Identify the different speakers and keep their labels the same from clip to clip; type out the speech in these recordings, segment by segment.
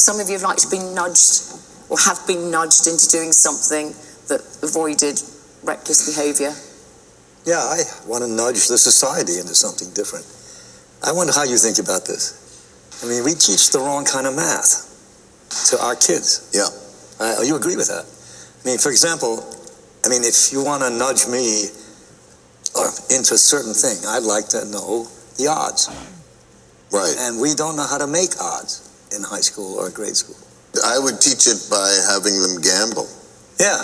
Speaker 1: some of you have like been nudged or have been nudged into doing something that avoided reckless behaviour?
Speaker 2: Yeah, I want to nudge the society into something different. I wonder how you think about this. I mean, we teach the wrong kind of math to our kids.
Speaker 3: Yeah.
Speaker 2: Uh, you agree with that? I mean, for example, I mean, if you want to nudge me uh, into a certain thing, I'd like to know the odds.
Speaker 3: Right.
Speaker 2: And we don't know how to make odds in high school or grade school.
Speaker 3: I would teach it by having them gamble.
Speaker 2: Yeah.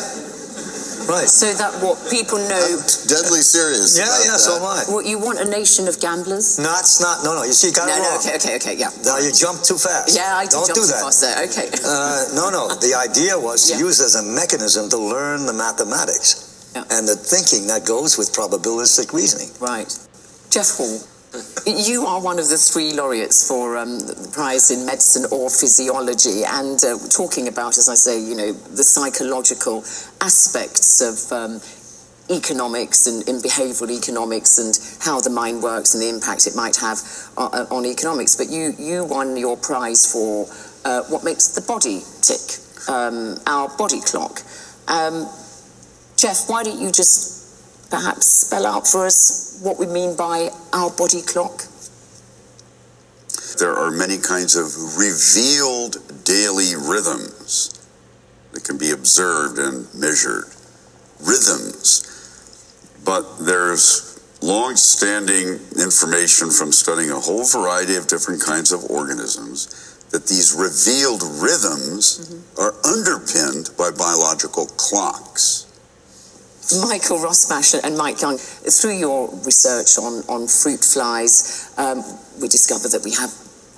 Speaker 2: Right.
Speaker 1: So that what people know.
Speaker 3: I'm deadly serious.
Speaker 2: Yeah,
Speaker 3: about
Speaker 2: yeah,
Speaker 3: that.
Speaker 2: so am I.
Speaker 1: What you want a nation of gamblers?
Speaker 2: No, it's not. No, no. You see, you got
Speaker 1: No,
Speaker 2: it
Speaker 1: no.
Speaker 2: wrong.
Speaker 1: Okay, okay, okay. Yeah.
Speaker 2: Now you jump too fast.
Speaker 1: Yeah, I did
Speaker 2: don't
Speaker 1: jump
Speaker 2: do
Speaker 1: too
Speaker 2: that.
Speaker 1: fast there. Okay.
Speaker 2: Uh, no, no. The idea was to
Speaker 1: Yeah.
Speaker 2: use as a mechanism to learn the mathematics
Speaker 1: Yeah.
Speaker 2: and the thinking that goes with probabilistic reasoning.
Speaker 1: Right. Jeff Hall, you are one of the three laureates for um, the prize in medicine or physiology, and uh, talking about, as I say, you know, the psychological aspects of um, economics and in behavioural economics and how the mind works and the impact it might have on, on economics. But you, you won your prize for uh, what makes the body tick, um, our body clock. Um, Jeff, why don't you just perhaps spell out for us what we mean by our body clock?
Speaker 4: There are many kinds of revealed daily rhythms that can be observed and measured. Rhythms. But there's long standing information from studying a whole variety of different kinds of organisms that these revealed rhythms mm-hmm. are underpinned by biological clocks.
Speaker 1: Michael Rosbash and Mike Young, through your research on, on fruit flies, um, we discovered that we have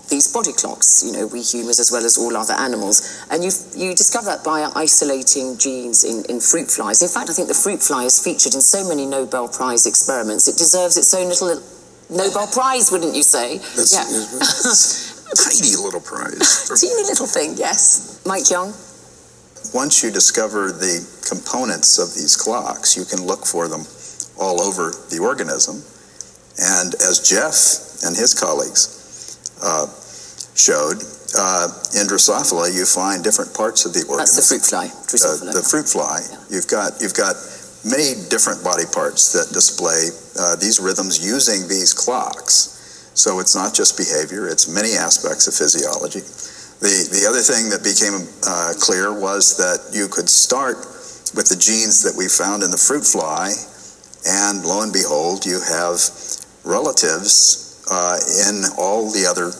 Speaker 1: these body clocks, you know, we humans as well as all other animals. And you you discover that by isolating genes in, in fruit flies. In fact, I think the fruit fly is featured in so many Nobel Prize experiments. It deserves its own little Nobel Prize, wouldn't you say?
Speaker 4: That's- Tiny little prize.
Speaker 1: Teeny little thing, yes. Mike Young?
Speaker 5: Once you discover the components of these clocks, you can look for them all over the organism. And as Jeff and his colleagues uh, showed, uh, in Drosophila, you find different parts of the organism.
Speaker 1: That's the fruit fly, Drosophila.
Speaker 5: Uh, the fruit fly. You've got you've got many different body parts that display uh, these rhythms using these clocks. So it's not just behavior; it's many aspects of physiology. The the other thing that became uh, clear was that you could start with the genes that we found in the fruit fly, and lo and behold, you have relatives uh, in all the other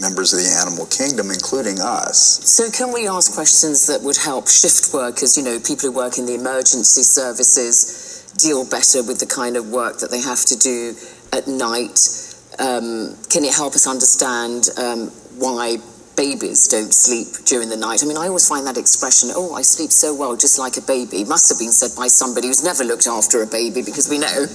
Speaker 5: members of the animal kingdom, including us.
Speaker 1: So, can we ask questions that would help shift workers, you know, people who work in the emergency services, deal better with the kind of work that they have to do at night? Um, can it help us understand um, why babies don't sleep during the night? I mean, I always find that expression, oh, I sleep so well, just like a baby, must have been said by somebody who's never looked after a baby because we know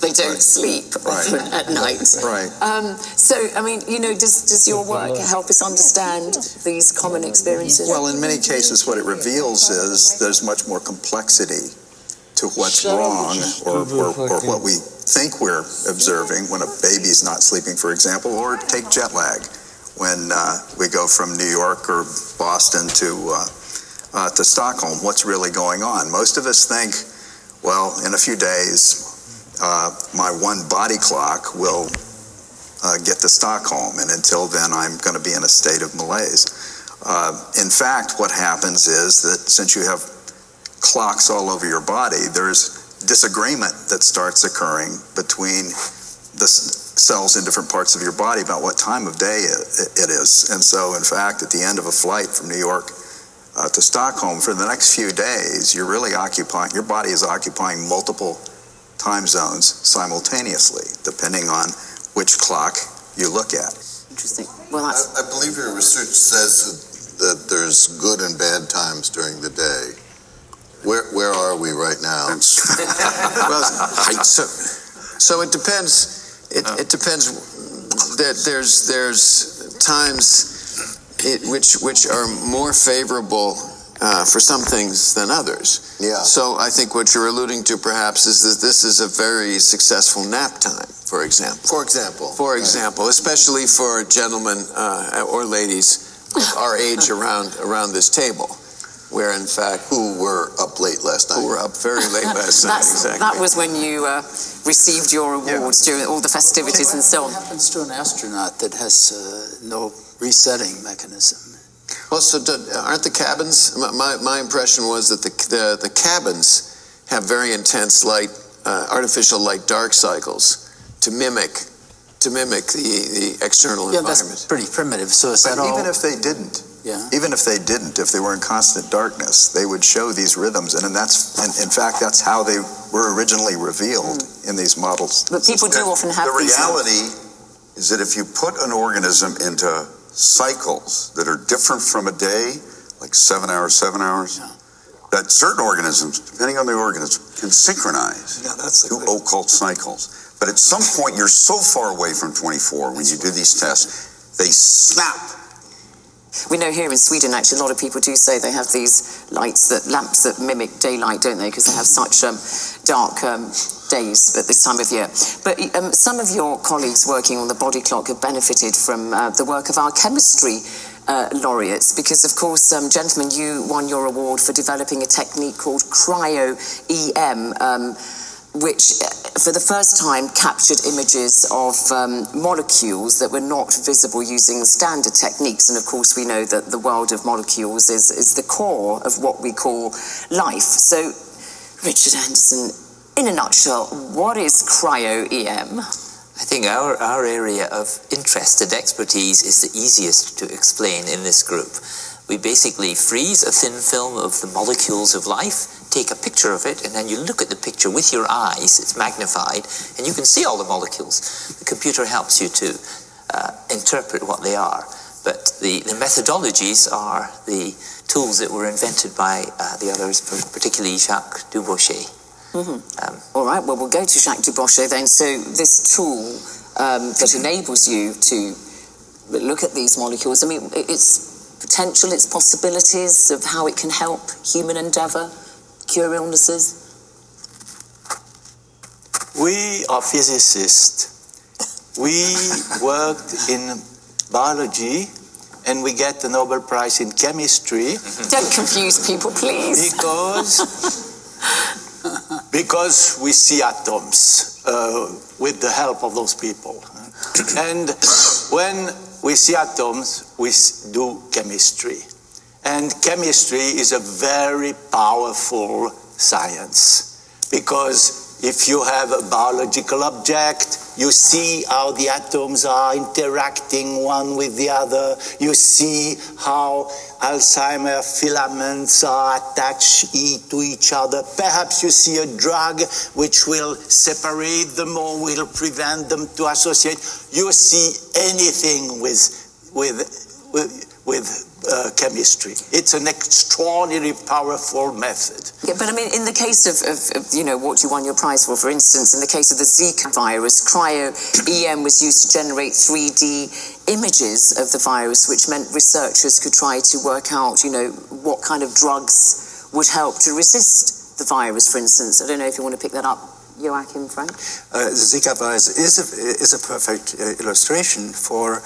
Speaker 1: they don't sleep
Speaker 5: Right.
Speaker 1: at night.
Speaker 5: Right.
Speaker 1: Um, so, I mean, you know, does, does your work help us understand these common experiences?
Speaker 5: Well, in many cases, what it reveals is there's much more complexity to what's wrong or, or, or what we think we're observing when a baby's not sleeping, for example, or take jet lag when uh, we go from New York or Boston to, uh, uh, to Stockholm. What's really going on? Most of us think, well, in a few days, uh, my one body clock will uh, get to Stockholm, and until then, I'm going to be in a state of malaise. In fact, what happens is that since you have clocks all over your body, there's disagreement that starts occurring between the cells in different parts of your body about what time of day it, it is. And so, in fact, at the end of a flight from New York uh, to Stockholm, for the next few days, you're really occupying, your body is occupying multiple time zones simultaneously, depending on which clock you look at.
Speaker 1: Interesting. Well,
Speaker 3: I, I believe your research says that, that there's good and bad times during the day. Where, where are we right now?
Speaker 6: well, so, so it depends. It, it depends. That there's there's times it, which which are more favorable uh, for some things than others.
Speaker 3: Yeah.
Speaker 6: So I think what you're alluding to perhaps is that this is a very successful nap time, for example.
Speaker 3: For example.
Speaker 6: For example, especially for gentlemen uh, or ladies our age around around this table, where in fact
Speaker 3: Who were up late last night?
Speaker 6: who were up very late last night.
Speaker 1: That's,
Speaker 6: Exactly.
Speaker 1: That was when you uh, received your awards during all the festivities and so on.
Speaker 7: What happens to an astronaut that has uh, no resetting mechanism?
Speaker 6: Well, so do, aren't the cabins? My, my, my impression was that the, the the cabins have very intense light, uh, artificial light dark cycles to mimic to mimic the, the external
Speaker 7: Yeah, that's
Speaker 6: environment.
Speaker 7: pretty primitive. So is
Speaker 5: But
Speaker 7: that all?
Speaker 5: even if they didn't,
Speaker 7: yeah.
Speaker 5: even if they didn't, if they were in constant darkness, they would show these rhythms, and, and that's, and in fact, that's how they were originally revealed hmm. in these models.
Speaker 1: But people do often have
Speaker 4: the
Speaker 1: these.
Speaker 4: Uh, reality is that if you put an organism into cycles that are different from a day, like seven hours, seven hours, that certain organisms, depending on the organism, can synchronize
Speaker 2: Yeah, that's
Speaker 4: to occult cycles. But at some point, you're so far away from 24 when you do these tests, they snap.
Speaker 1: We know here in Sweden, actually, a lot of people do say they have these lights that lamps that mimic daylight, don't they? Because they have such um, dark um, days at this time of year. But um, some of your colleagues working on the body clock have benefited from uh, the work of our chemistry uh, laureates, because of course, um, gentlemen, you won your award for developing a technique called cryo EM. Um, which uh, for the first time captured images of um, molecules that were not visible using standard techniques. And of course, we know that the world of molecules is, is the core of what we call life. So, Richard Henderson, in a nutshell, what is cryo EM?
Speaker 8: I think our, our area of interest and expertise is the easiest to explain in this group. We basically freeze a thin film of the molecules of life, take a picture of it, and then you look at the picture with your eyes, it's magnified, and you can see all the molecules. The computer helps you to uh, interpret what they are. But the, the methodologies are the tools that were invented by uh, the others, particularly Jacques Dubochet. Um,
Speaker 1: All right, well, we'll go to Jacques Dubochet then. So, this tool um, that enables you to look at these molecules, I mean, its potential, its possibilities of how it can help human endeavor, cure illnesses.
Speaker 9: We are physicists. We worked in biology and we get the Nobel Prize in chemistry
Speaker 1: Don't confuse people, please.
Speaker 9: because because we see atoms uh, with the help of those people. And when we see atoms, we do chemistry. And chemistry is a very powerful science because if you have a biological object, you see how the atoms are interacting one with the other. You see how Alzheimer filaments are attached to each other. Perhaps you see a drug which will separate them or will prevent them to associate. You see anything with with with, with uh, chemistry. It's an extraordinarily powerful method.
Speaker 1: Yeah, but I mean, in the case of, of, of, you know, what you won your prize for, for instance, in the case of the Zika virus, cryo-EM was used to generate 3D images of the virus, which meant researchers could try to work out, you know, what kind of drugs would help to resist the virus, for instance. I don't know if you want to pick that up, Joachim, Frank?
Speaker 2: Uh, the Zika virus is a, is a perfect uh, illustration for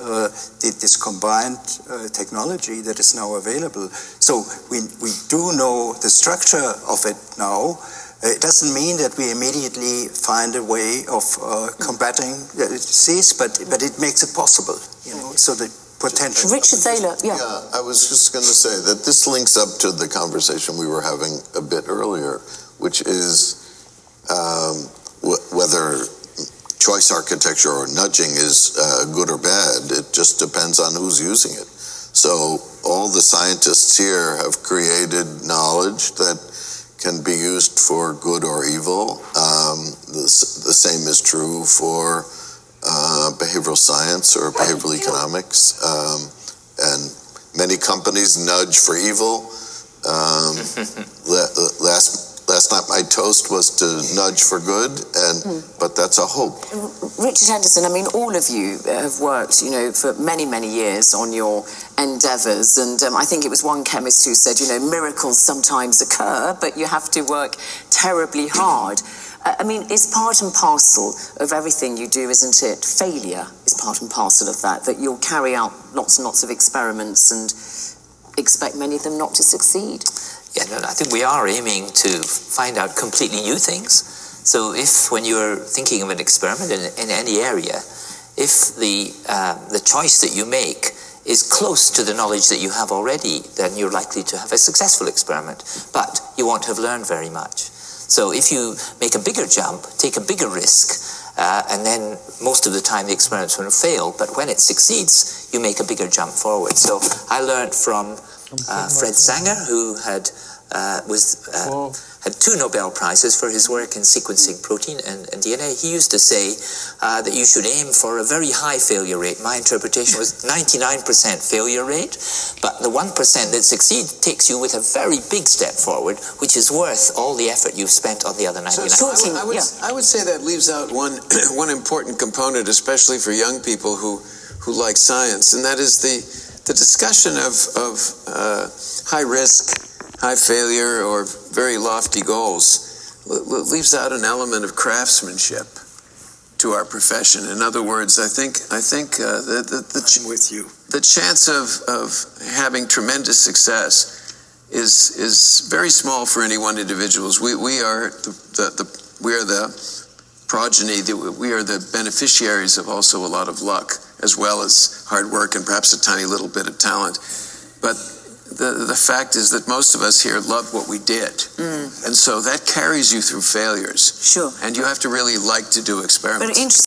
Speaker 2: uh, the, this combined uh, technology that is now available. So we, we do know the structure of it now. Uh, It doesn't mean that we immediately find a way of uh, combating the disease, but, but it makes it possible, you know, so the potential.
Speaker 1: Richard Thaler, yeah.
Speaker 3: Yeah, I was just going to say that this links up to the conversation we were having a bit earlier, which is choice architecture or nudging is uh, good or bad. It just depends on who's using it. So all the scientists here have created knowledge that can be used for good or evil. Um, the, the same is true for uh, behavioral science or behavioral economics. Um, and many companies nudge for evil. Um, last last night my toast was to nudge for good, and but that's a hope.
Speaker 1: Richard Henderson, I mean, all of you have worked, you know, for many, many years on your endeavours. And um, I think it was one chemist who said, you know, miracles sometimes occur, but you have to work terribly hard. Uh, I mean, it's part and parcel of everything you do, isn't it? Failure is part and parcel of that, that you'll carry out lots and lots of experiments and expect many of them not to succeed.
Speaker 8: Yeah, I think we are aiming to find out completely new things. So if, when you're thinking of an experiment in, in any area, if the, uh, the choice that you make is close to the knowledge that you have already, then you're likely to have a successful experiment. But you won't have learned very much. So if you make a bigger jump, take a bigger risk, uh, and then most of the time the experiment's going to fail, but when it succeeds, you make a bigger jump forward. So I learned from uh, Fred Sanger, who had uh, was uh, had two Nobel prizes for his work in sequencing protein and, and DNA. He used to say uh, that you should aim for a very high failure rate. My interpretation was 99% failure rate, but the 1% that succeeds takes you with a very big step forward, which is worth all the effort you've spent on the other 99%.
Speaker 6: So, so I, would, I would say that leaves out one one important component, especially for young people who who like science, and that is the the discussion of of uh, high risk, high failure, or very lofty goals leaves out an element of craftsmanship to our profession. In other words, I think I think uh, the the, the, ch-
Speaker 2: with you.
Speaker 6: the chance of of having tremendous success is is very small for any one individuals. We we are the, the, the we are the progeny. The, we are the beneficiaries of also a lot of luck as well as hard work and perhaps a tiny little bit of talent. But the, the fact is that most of us here love what we did.
Speaker 1: Mm.
Speaker 6: And so that carries you through failures.
Speaker 1: Sure.
Speaker 6: And you have to really like to do experiments.
Speaker 1: But.